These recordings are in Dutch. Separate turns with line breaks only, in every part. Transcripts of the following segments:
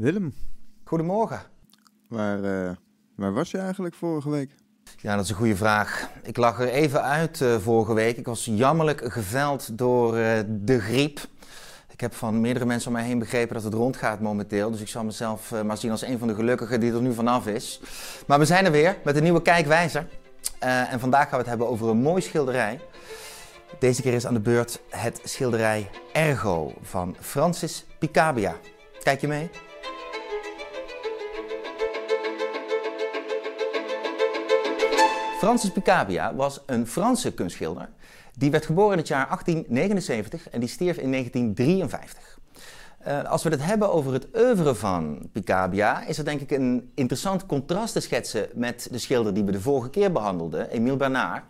Willem,
Goedemorgen.
waar, eh, waar was je eigenlijk vorige week?
Ja, dat is een goede vraag. Ik lag er even uit eh, vorige week. Ik was jammerlijk geveld door eh, de griep. Ik heb van meerdere mensen om mij heen begrepen dat het rondgaat momenteel. Dus ik zal mezelf eh, maar zien als een van de gelukkigen die er nu vanaf is. Maar we zijn er weer met een nieuwe kijkwijzer. Eh, en vandaag gaan we het hebben over een mooi schilderij. Deze keer is aan de beurt het schilderij Ergo van Francis Picabia. Kijk je mee? Francis Picabia was een Franse kunstschilder. Die werd geboren in het jaar 1879 en die stierf in 1953. Eh, als we het hebben over het oeuvre van Picabia, is er denk ik een interessant contrast te schetsen met de schilder die we de vorige keer behandelden, Émile Bernard.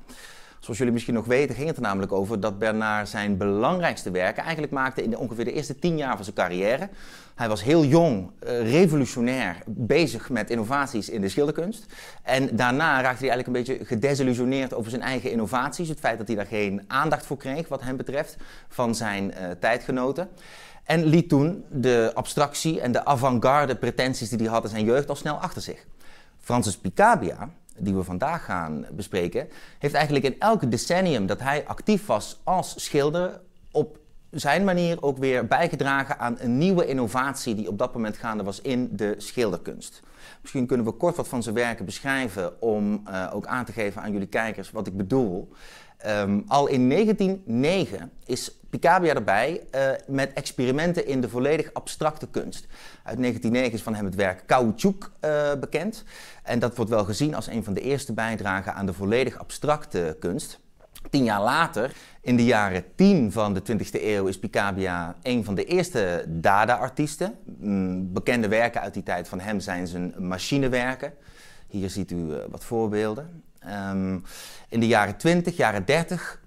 Zoals jullie misschien nog weten, ging het er namelijk over dat Bernard zijn belangrijkste werken eigenlijk maakte in de, ongeveer de eerste tien jaar van zijn carrière. Hij was heel jong, eh, revolutionair, bezig met innovaties in de schilderkunst. En daarna raakte hij eigenlijk een beetje gedesillusioneerd over zijn eigen innovaties. Het feit dat hij daar geen aandacht voor kreeg, wat hem betreft, van zijn eh, tijdgenoten. En liet toen de abstractie en de avant-garde pretenties die hij had in zijn jeugd al snel achter zich. Francis Picabia, die we vandaag gaan bespreken, heeft eigenlijk in elk decennium dat hij actief was als schilder op zijn manier ook weer bijgedragen aan een nieuwe innovatie die op dat moment gaande was in de schilderkunst. Misschien kunnen we kort wat van zijn werken beschrijven om uh, ook aan te geven aan jullie kijkers wat ik bedoel. Um, al in 1909 is Picabia erbij uh, met experimenten in de volledig abstracte kunst. Uit 1909 is van hem het werk Caoutchouc uh, bekend. En dat wordt wel gezien als een van de eerste bijdragen aan de volledig abstracte kunst. Tien jaar later, in de jaren 10 van de 20e eeuw, is Picabia een van de eerste Dada-artiesten. Mm, bekende werken uit die tijd van hem zijn zijn machinewerken. Hier ziet u uh, wat voorbeelden. Um, in de jaren 20, jaren 30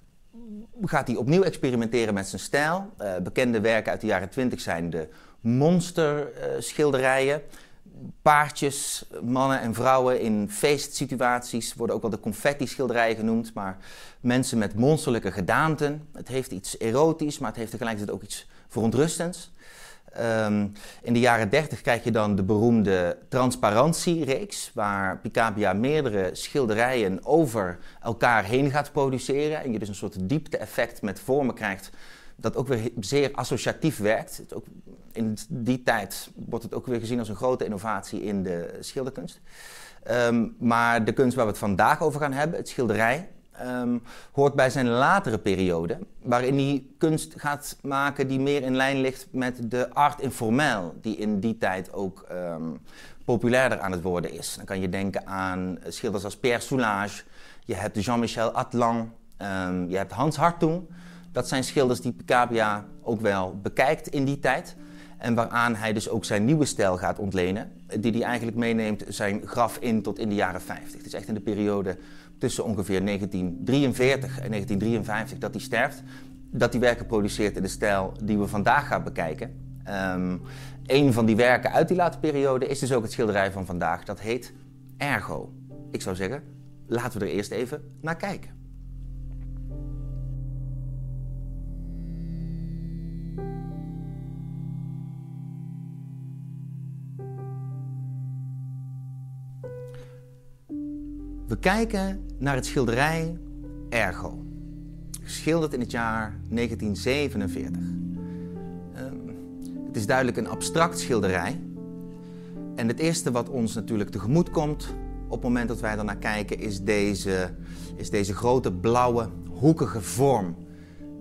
gaat hij opnieuw experimenteren met zijn stijl. Uh, bekende werken uit de jaren 20 zijn de monsterschilderijen. Uh, paardjes, mannen en vrouwen in feestsituaties worden ook wel de confetti-schilderijen genoemd. Maar mensen met monsterlijke gedaanten. Het heeft iets erotisch, maar het heeft tegelijkertijd ook iets verontrustends. Um, in de jaren 30 krijg je dan de beroemde transparantiereeks, waar Picabia meerdere schilderijen over elkaar heen gaat produceren. En je dus een soort diepte-effect met vormen krijgt, dat ook weer zeer associatief werkt. Het ook, in die tijd wordt het ook weer gezien als een grote innovatie in de schilderkunst. Um, maar de kunst waar we het vandaag over gaan hebben, het schilderij, Um, hoort bij zijn latere periode, waarin hij kunst gaat maken die meer in lijn ligt met de art informel, die in die tijd ook um, populairder aan het worden is. Dan kan je denken aan schilders als Pierre Soulages, je hebt Jean-Michel Atlan, je hebt Hans Hartung. Dat zijn schilders die Picabia ook wel bekijkt in die tijd. En waaraan hij dus ook zijn nieuwe stijl gaat ontlenen, die hij eigenlijk meeneemt zijn graf in tot in de jaren 50. Het is echt in de periode tussen ongeveer 1943 en 1953 dat hij sterft. Dat hij werken produceert in de stijl die we vandaag gaan bekijken. Um, een van die werken uit die late periode is dus ook het schilderij van vandaag. Dat heet Ergo. Ik zou zeggen, laten we er eerst even naar kijken. Kijken naar het schilderij Ergo, geschilderd in het jaar 1947. Um, het is duidelijk een abstract schilderij. En het eerste wat ons natuurlijk tegemoet komt op het moment dat wij ernaar kijken, is deze, is deze grote blauwe hoekige vorm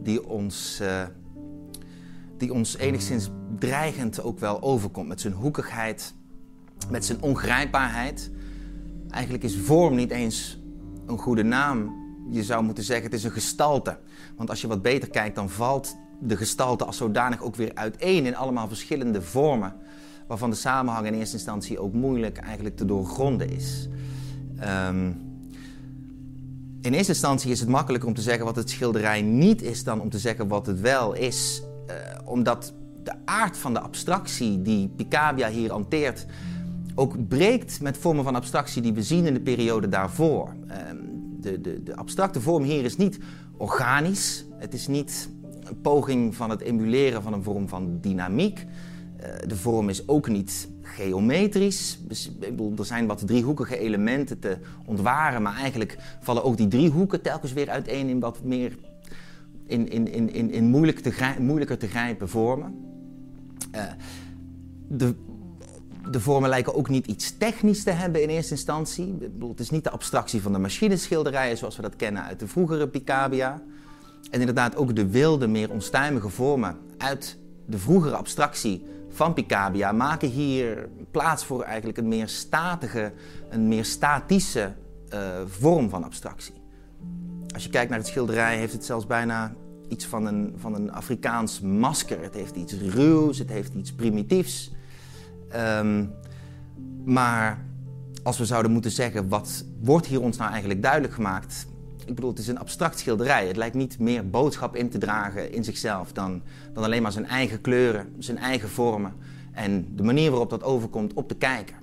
die ons, uh, die ons enigszins dreigend ook wel overkomt met zijn hoekigheid, met zijn ongrijpbaarheid. Eigenlijk is vorm niet eens een goede naam. Je zou moeten zeggen het is een gestalte. Want als je wat beter kijkt, dan valt de gestalte als zodanig ook weer uiteen in allemaal verschillende vormen. Waarvan de samenhang in eerste instantie ook moeilijk eigenlijk te doorgronden is. Um, in eerste instantie is het makkelijker om te zeggen wat het schilderij niet is dan om te zeggen wat het wel is. Uh, omdat de aard van de abstractie die Picabia hier hanteert ook breekt met vormen van abstractie die we zien in de periode daarvoor. De, de, de, abstracte vorm hier is niet organisch. Het is niet een poging van het emuleren van een vorm van dynamiek. de vorm is ook niet geometrisch. Er zijn wat driehoekige elementen te ontwaren, maar eigenlijk vallen ook die driehoeken telkens weer uiteen in wat meer in, in, in, in, in moeilijk te moeilijker te grijpen vormen. Uh, de, de vormen lijken ook niet iets technisch te hebben in eerste instantie. Het is niet de abstractie van de machineschilderijen zoals we dat kennen uit de vroegere Picabia. En inderdaad ook de wilde, meer onstuimige vormen uit de vroegere abstractie van Picabia maken hier plaats voor eigenlijk een meer statige, een meer statische uh, vorm van abstractie. Als je kijkt naar het schilderij, heeft het zelfs bijna iets van een, van een Afrikaans masker. Het heeft iets ruws, het heeft iets primitiefs. Um, maar als we zouden moeten zeggen, wat wordt hier ons nou eigenlijk duidelijk gemaakt? Ik bedoel, het is een abstract schilderij. Het lijkt niet meer boodschap in te dragen in zichzelf dan, dan alleen maar zijn eigen kleuren, zijn eigen vormen en de manier waarop dat overkomt op de kijker.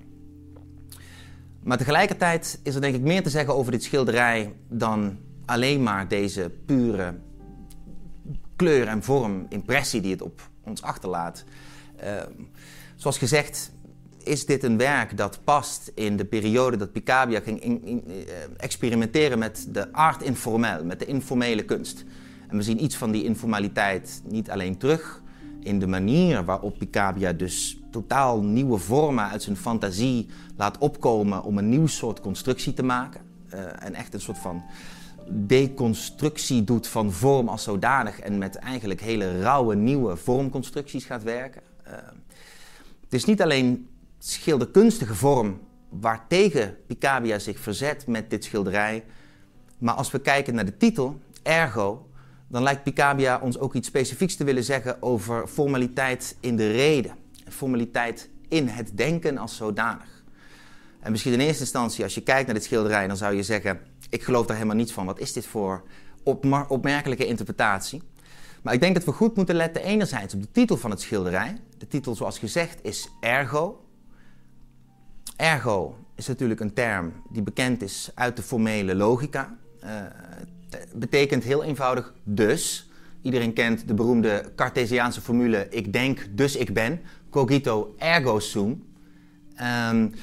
Maar tegelijkertijd is er denk ik meer te zeggen over dit schilderij dan alleen maar deze pure kleur en vorm, impressie die het op ons achterlaat. Uh, zoals gezegd is dit een werk dat past in de periode dat Picabia ging in, in, uh, experimenteren met de art informel, met de informele kunst. En we zien iets van die informaliteit niet alleen terug in de manier waarop Picabia dus totaal nieuwe vormen uit zijn fantasie laat opkomen om een nieuw soort constructie te maken. Uh, en echt een soort van deconstructie doet van vorm als zodanig en met eigenlijk hele rauwe nieuwe vormconstructies gaat werken. Uh, het is niet alleen schilderkunstige vorm waartegen Picabia zich verzet met dit schilderij, maar als we kijken naar de titel, ergo, dan lijkt Picabia ons ook iets specifieks te willen zeggen over formaliteit in de reden, formaliteit in het denken als zodanig. En misschien in eerste instantie, als je kijkt naar dit schilderij, dan zou je zeggen: Ik geloof daar helemaal niets van. Wat is dit voor opmerkelijke interpretatie? Maar ik denk dat we goed moeten letten enerzijds op de titel van het schilderij. De titel, zoals gezegd, is ergo. Ergo is natuurlijk een term die bekend is uit de formele logica. Uh, betekent heel eenvoudig dus. Iedereen kent de beroemde Cartesiaanse formule: ik denk, dus ik ben. Cogito ergo sum. Um,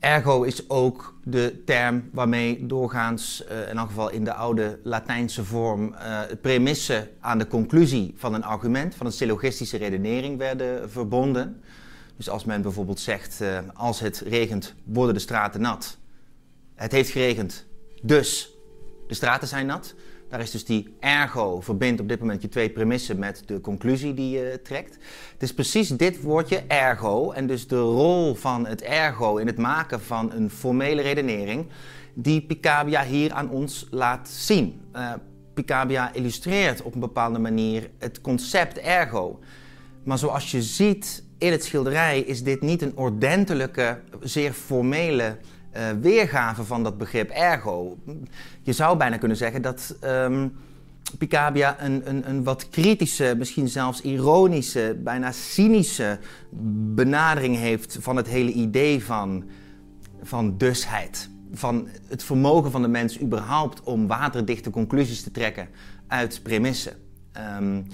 Ergo is ook de term waarmee doorgaans, uh, in elk geval in de oude Latijnse vorm, uh, premissen aan de conclusie van een argument, van een syllogistische redenering werden verbonden. Dus als men bijvoorbeeld zegt, uh, als het regent, worden de straten nat. Het heeft geregend, dus de straten zijn nat. Daar is dus die ergo verbindt op dit moment je twee premissen met de conclusie die je trekt. Het is precies dit woordje ergo en dus de rol van het ergo in het maken van een formele redenering die Picabia hier aan ons laat zien. Uh, Picabia illustreert op een bepaalde manier het concept ergo. Maar zoals je ziet in het schilderij is dit niet een ordentelijke, zeer formele uh, weergave van dat begrip ergo. Je zou bijna kunnen zeggen dat um, Picabia een, een, een wat kritische, misschien zelfs ironische, bijna cynische benadering heeft van het hele idee van, van dusheid. Van het vermogen van de mens überhaupt om waterdichte conclusies te trekken uit premissen. Um,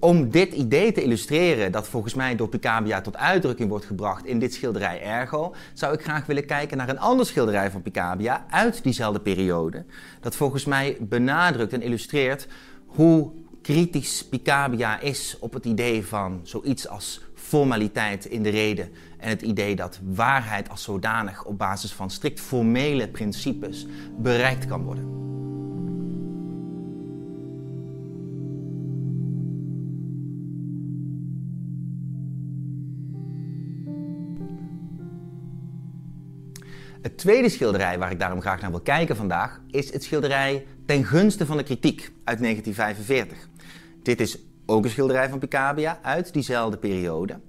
om dit idee te illustreren, dat volgens mij door Picabia tot uitdrukking wordt gebracht in dit schilderij Ergo, zou ik graag willen kijken naar een ander schilderij van Picabia uit diezelfde periode. Dat volgens mij benadrukt en illustreert hoe kritisch Picabia is op het idee van zoiets als formaliteit in de reden en het idee dat waarheid als zodanig op basis van strikt formele principes bereikt kan worden. Het tweede schilderij waar ik daarom graag naar wil kijken vandaag is het schilderij Ten gunste van de kritiek uit 1945. Dit is ook een schilderij van Picabia uit diezelfde periode.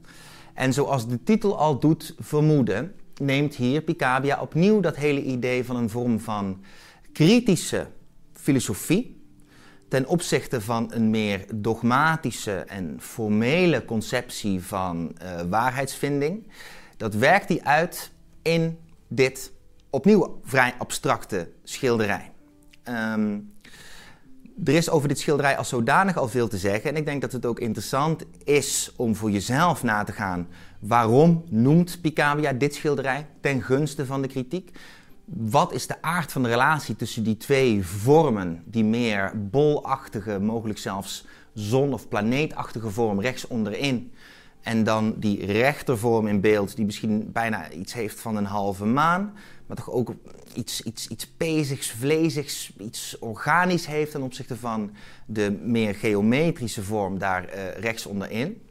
En zoals de titel al doet vermoeden, neemt hier Picabia opnieuw dat hele idee van een vorm van kritische filosofie ten opzichte van een meer dogmatische en formele conceptie van uh, waarheidsvinding. Dat werkt hij uit in dit opnieuw vrij abstracte schilderij. Um, er is over dit schilderij als zodanig al veel te zeggen. En ik denk dat het ook interessant is om voor jezelf na te gaan. Waarom noemt Picabia dit schilderij ten gunste van de kritiek? Wat is de aard van de relatie tussen die twee vormen, die meer bolachtige, mogelijk zelfs zon- of planeetachtige vorm rechts onderin, en dan die rechtervorm in beeld, die misschien bijna iets heeft van een halve maan, maar toch ook iets, iets, iets pezigs, vleesigs, iets organisch heeft ten opzichte van de meer geometrische vorm daar uh, rechts onderin.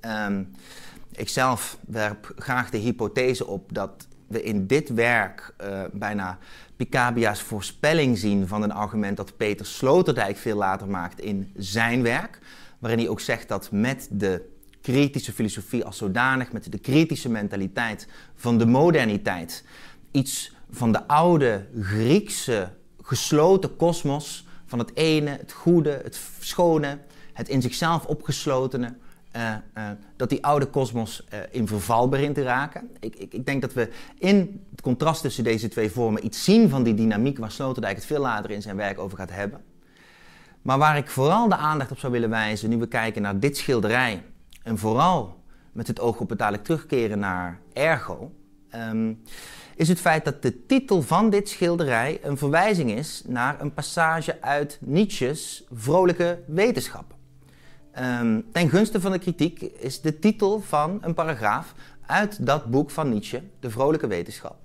Um, ik zelf werp graag de hypothese op dat we in dit werk uh, bijna Picabia's voorspelling zien van een argument dat Peter Sloterdijk veel later maakt in zijn werk, waarin hij ook zegt dat met de kritische filosofie als zodanig, met de kritische mentaliteit van de moderniteit, iets van de oude Griekse gesloten kosmos, van het ene, het goede, het schone, het in zichzelf opgeslotene, uh, uh, dat die oude kosmos uh, in verval begint te raken. Ik, ik, ik, denk dat we in het contrast tussen deze twee vormen iets zien van die dynamiek waar Sloterdijk het veel later in zijn werk over gaat hebben. Maar waar ik vooral de aandacht op zou willen wijzen, nu we kijken naar dit schilderij, en vooral met het oog op het dadelijk terugkeren naar Ergo, um, is het feit dat de titel van dit schilderij een verwijzing is naar een passage uit Nietzsche's Vrolijke Wetenschap. Um, ten gunste van de kritiek is de titel van een paragraaf uit dat boek van Nietzsche, De Vrolijke Wetenschap.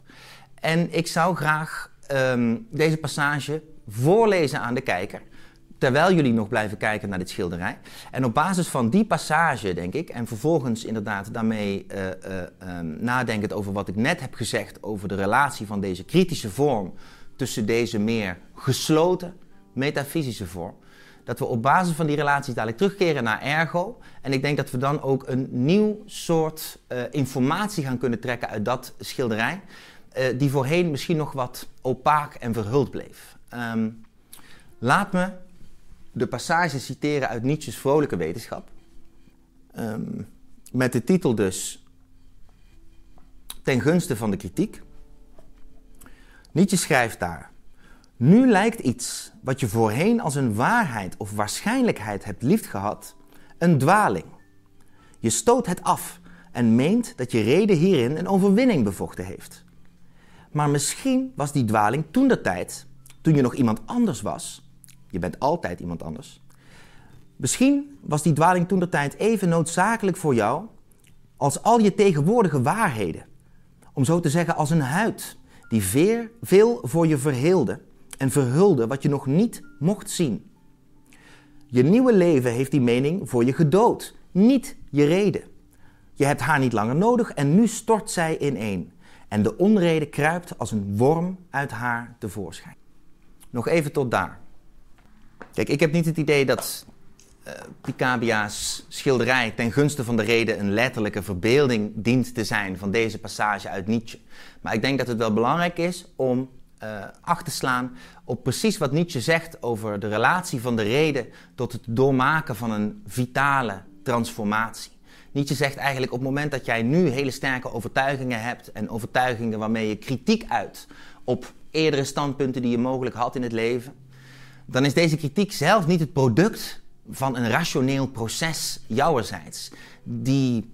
En ik zou graag um, deze passage voorlezen aan de kijker, terwijl jullie nog blijven kijken naar dit schilderij. En op basis van die passage, denk ik, en vervolgens inderdaad daarmee uh, nadenkend over wat ik net heb gezegd over de relatie van deze kritische vorm tussen deze meer gesloten metafysische vorm, dat we op basis van die relaties dadelijk terugkeren naar ergo. En ik denk dat we dan ook een nieuw soort uh, informatie gaan kunnen trekken uit dat schilderij, die voorheen misschien nog wat opaak en verhuld bleef. Um, laat me de passage citeren uit Nietzsche's Vrolijke Wetenschap. Um, met de titel dus Ten gunste van de kritiek. Nietzsche schrijft daar: Nu lijkt iets wat je voorheen als een waarheid of waarschijnlijkheid hebt liefgehad, een dwaling. Je stoot het af en meent dat je reden hierin een overwinning bevochten heeft. Maar misschien was die dwaling toen de tijd, toen je nog iemand anders was, je bent altijd iemand anders. Misschien was die dwaling toen de tijd even noodzakelijk voor jou als al je tegenwoordige waarheden. Om zo te zeggen, als een huid die veel voor je verheelde en verhulde wat je nog niet mocht zien. Je nieuwe leven heeft die mening voor je gedood, niet je reden. Je hebt haar niet langer nodig en nu stort zij ineen. En de onrede kruipt als een worm uit haar tevoorschijn. Nog even tot daar. Kijk, ik heb niet het idee dat uh, Picabia's schilderij ten gunste van de reden een letterlijke verbeelding dient te zijn van deze passage uit Nietzsche. Maar ik denk dat het wel belangrijk is om uh, acht te slaan op precies wat Nietzsche zegt over de relatie van de reden tot het doormaken van een vitale transformatie. Nietzsche zegt eigenlijk op het moment dat jij nu hele sterke overtuigingen hebt en overtuigingen waarmee je kritiek uit op eerdere standpunten die je mogelijk had in het leven, dan is deze kritiek zelf niet het product van een rationeel proces jouwerzijds. Die,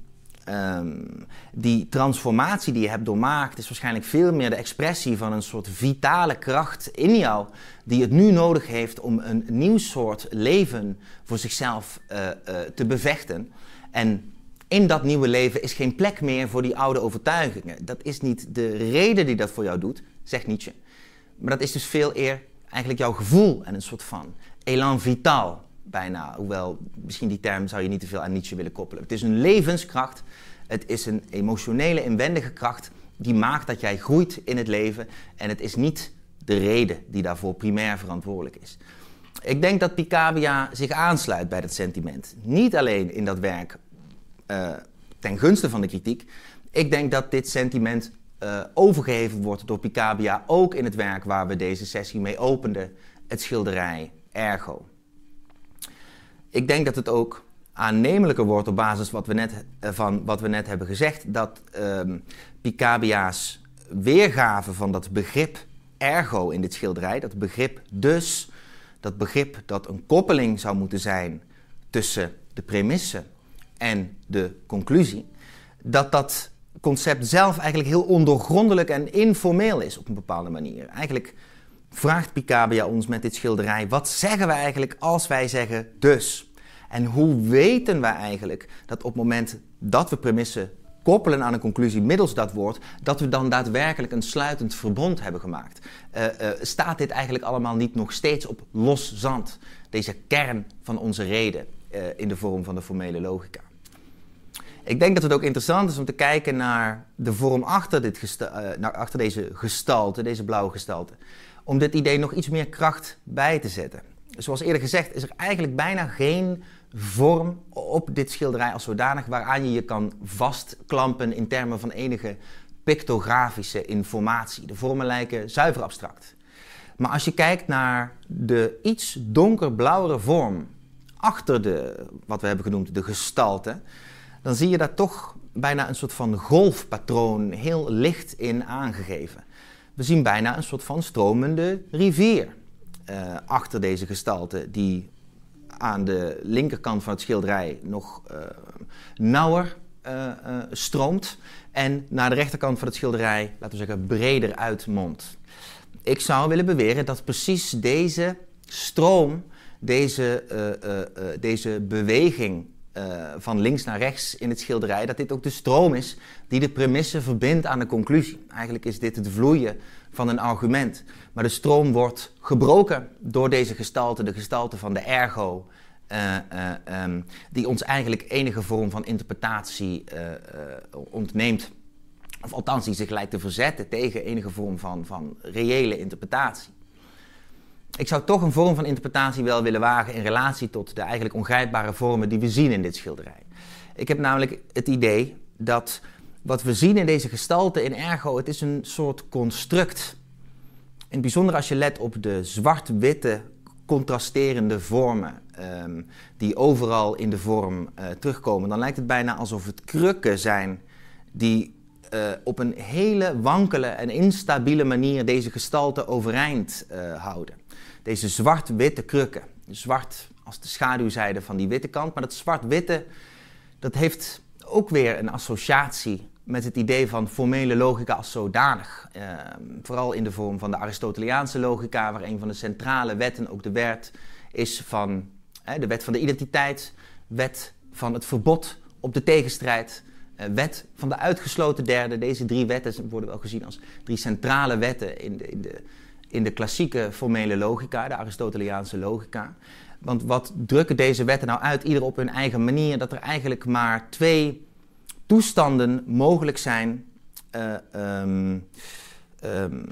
um, die transformatie die je hebt doormaakt is waarschijnlijk veel meer de expressie van een soort vitale kracht in jou, die het nu nodig heeft om een nieuw soort leven voor zichzelf uh, uh, te bevechten. En in dat nieuwe leven is geen plek meer voor die oude overtuigingen. Dat is niet de reden die dat voor jou doet, zegt Nietzsche. Maar dat is dus veel eer eigenlijk jouw gevoel en een soort van elan vital bijna. Hoewel, misschien die term zou je niet te veel aan Nietzsche willen koppelen. Het is een levenskracht, het is een emotionele, inwendige kracht die maakt dat jij groeit in het leven. En het is niet de reden die daarvoor primair verantwoordelijk is. Ik denk dat Picabia zich aansluit bij dat sentiment. Niet alleen in dat werk uh, ten gunste van de kritiek. Ik denk dat dit sentiment uh, wordt door Picabia, ook in het werk waar we deze sessie mee openden, het schilderij Ergo. Ik denk dat het ook aannemelijker wordt op basis wat we net, uh, van wat we net hebben gezegd, dat uh, Picabia's weergave van dat begrip ergo in dit schilderij, dat begrip dus, dat begrip dat een koppeling zou moeten zijn tussen de premisse en de conclusie, dat dat concept zelf eigenlijk heel ondoorgrondelijk en informeel is op een bepaalde manier. Eigenlijk vraagt Picabia ons met dit schilderij: wat zeggen we eigenlijk als wij zeggen dus? En hoe weten we eigenlijk dat op het moment dat we premissen koppelen aan een conclusie middels dat woord, dat we dan daadwerkelijk een sluitend verbond hebben gemaakt? Uh, uh, staat dit eigenlijk allemaal niet nog steeds op los zand, deze kern van onze reden uh, in de vorm van de formele logica? Ik denk dat het ook interessant is om te kijken naar de vorm achter, dit naar, achter deze gestalte, deze blauwe gestalte om dit idee nog iets meer kracht bij te zetten. Zoals eerder gezegd is er eigenlijk bijna geen vorm op dit schilderij als zodanig waaraan je je kan vastklampen in termen van enige pictografische informatie. De vormen lijken zuiver abstract. Maar als je kijkt naar de iets donkerblauwere vorm achter de, wat we hebben genoemd, de gestalte, dan zie je daar toch bijna een soort van golfpatroon heel licht in aangegeven. We zien bijna een soort van stromende rivier uh, achter deze gestalte, die aan de linkerkant van het schilderij nog uh, nauwer uh, stroomt en naar de rechterkant van het schilderij, laten we zeggen, breder uitmondt. Ik zou willen beweren dat precies deze stroom, deze, deze beweging van links naar rechts in het schilderij, dat dit ook de stroom is die de premisse verbindt aan de conclusie. Eigenlijk is dit het vloeien van een argument. Maar de stroom wordt gebroken door deze gestalte, de gestalte van de ergo, uh, uh, um, die ons eigenlijk enige vorm van interpretatie ontneemt. Of althans, die zich lijkt te verzetten tegen enige vorm van, van reële interpretatie. Ik zou toch een vorm van interpretatie wel willen wagen in relatie tot de eigenlijk ongrijpbare vormen die we zien in dit schilderij. Ik heb namelijk het idee dat wat we zien in deze gestalte in ergo, het is een soort construct. In het bijzonder als je let op de zwart-witte contrasterende vormen um, die overal in de vorm uh, terugkomen, dan lijkt het bijna alsof het krukken zijn die uh, op een hele wankele en instabiele manier deze gestalte overeind uh, houden. Deze zwart-witte krukken. Zwart als de schaduwzijde van die witte kant, maar dat zwart-witte dat heeft ook weer een associatie met het idee van formele logica als zodanig. Uh, vooral in de vorm van de Aristoteliaanse logica, waar een van de centrale wetten ook de wet is van de wet van de identiteit, wet van het verbod op de tegenstrijd, uh, wet van de uitgesloten derde. Deze drie wetten worden wel gezien als drie centrale wetten in de, in de, in de klassieke formele logica, de Aristoteliaanse logica. Want wat drukken deze wetten nou uit, ieder op hun eigen manier, dat er eigenlijk maar twee toestanden mogelijk zijn uh, um, um,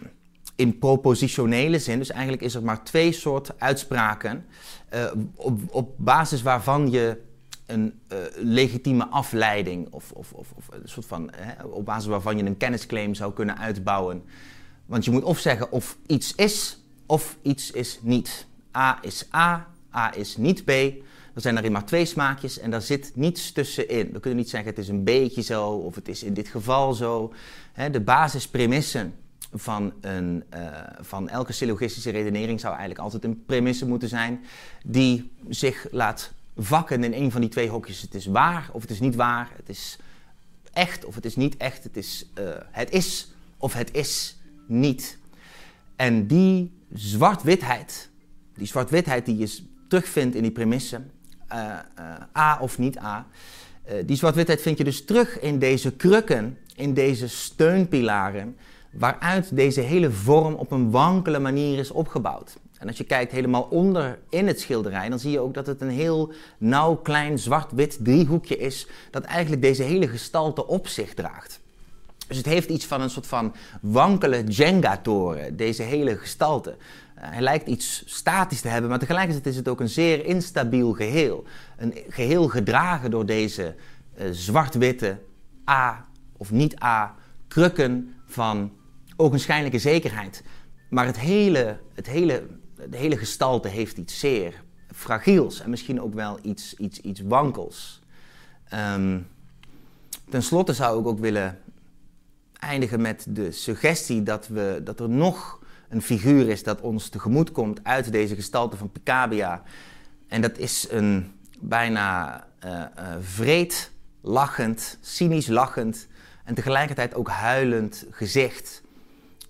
in propositionele zin. Dus eigenlijk is er maar twee soorten uitspraken uh, op, op, basis waarvan je een uh, legitieme afleiding of, of, of, of, een soort van, hè, op basis waarvan je een kennisclaim zou kunnen uitbouwen. Want je moet of zeggen of iets is of iets is niet. A is A, A is niet B. Er zijn er maar twee smaakjes en daar zit niets tussenin. We kunnen niet zeggen het is een beetje zo of het is in dit geval zo. De basispremissen van, een, uh, van elke syllogistische redenering zou eigenlijk altijd een premisse moeten zijn die zich laat vakken in een van die twee hokjes. Het is waar of het is niet waar. Het is echt of het is niet echt. Het is, uh, het is of het is niet. En die zwart-witheid, die zwart-witheid die je terugvindt in die premissen, uh, A of niet A. Uh, die zwart-witheid vind je dus terug in deze krukken, in deze steunpilaren, waaruit deze hele vorm op een wankele manier is opgebouwd. En als je kijkt helemaal onder in het schilderij, dan zie je ook dat het een heel nauw, klein, zwart-wit driehoekje is, dat eigenlijk deze hele gestalte op zich draagt. Dus het heeft iets van een soort van wankele Jenga-toren, deze hele gestalte. Eh, hij lijkt iets statisch te hebben, maar tegelijkertijd is het ook een zeer instabiel geheel. Een geheel gedragen door deze uh, zwart-witte A of niet A krukken van ogenschijnlijke zekerheid. Maar het hele, het hele, de hele gestalte heeft iets zeer fragiels en misschien ook wel iets, iets, iets wankels. Um, ten slotte zou ik ook willen eindigen met de suggestie dat, we, dat er nog een figuur is dat ons tegemoet komt uit deze gestalte van Picabia. En dat is een bijna uh, vreed lachend, cynisch lachend en tegelijkertijd ook huilend gezicht.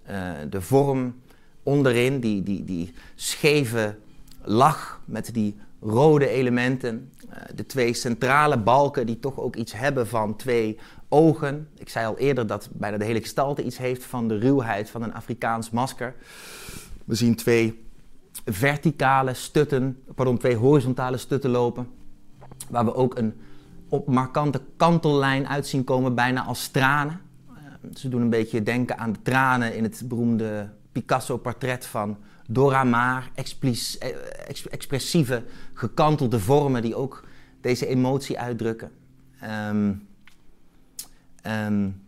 Uh, de vorm onderin, die, die, die scheve lach met die rode elementen. de twee centrale balken die toch ook iets hebben van twee ogen. Ik zei al eerder dat bijna de hele gestalte iets heeft van de ruwheid van een Afrikaans masker. We zien twee verticale stutten, pardon, twee horizontale stutten lopen. Waar we ook een op markante kantellijn uit zien komen, bijna als tranen. Eh, ze doen een beetje denken aan de tranen in het beroemde Picasso-portret van Dora Maar. Eh, expressieve, gekantelde vormen die ook deze emotie uitdrukken. Um, um,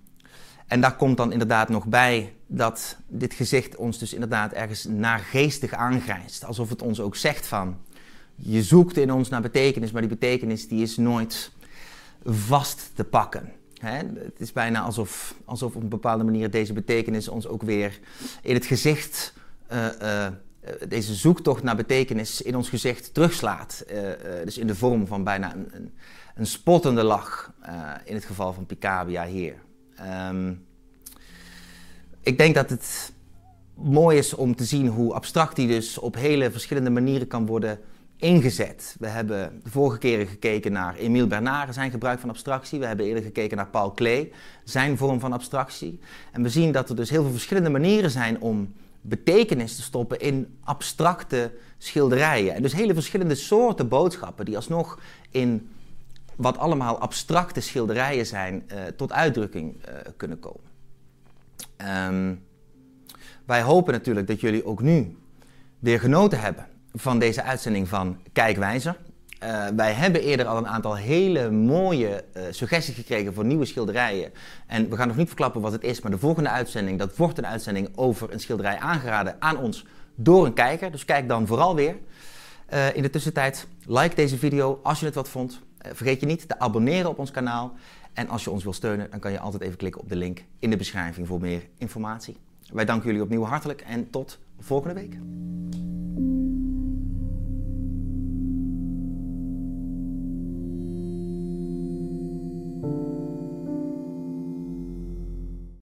en daar komt dan inderdaad nog bij dat dit gezicht ons dus inderdaad ergens naargeestig aangrijst. Alsof het ons ook zegt van, je zoekt in ons naar betekenis, maar die betekenis die is nooit vast te pakken. het is bijna alsof, alsof op een bepaalde manier deze betekenis ons ook weer in het gezicht, uh, uh, deze zoektocht naar betekenis in ons gezicht terugslaat. Uh, dus in de vorm van bijna een, een, een spottende lach, in het geval van Picabia hier. Um, ik denk dat het mooi is om te zien hoe abstract die dus op hele verschillende manieren kan worden ingezet. We hebben de vorige keren gekeken naar Emile Bernard, zijn gebruik van abstractie. We hebben eerder gekeken naar Paul Klee, zijn vorm van abstractie. En we zien dat er dus heel veel verschillende manieren zijn om betekenis te stoppen in abstracte schilderijen. En dus hele verschillende soorten boodschappen die alsnog in wat allemaal abstracte schilderijen zijn, uh, tot uitdrukking uh, kunnen komen. Um, wij hopen natuurlijk dat jullie ook nu weer genoten hebben van deze uitzending van Kijkwijzer. Uh, wij hebben eerder al een aantal hele mooie uh, suggesties gekregen voor nieuwe schilderijen. En we gaan nog niet verklappen wat het is, maar de volgende uitzending, dat wordt een uitzending over een schilderij aangeraden aan ons door een kijker. Dus kijk dan vooral weer. Uh, in de tussentijd, like deze video als je het wat vond. vergeet je niet te abonneren op ons kanaal. En als je ons wil steunen, dan kan je altijd even klikken op de link in de beschrijving voor meer informatie. Wij danken jullie opnieuw hartelijk en tot volgende week.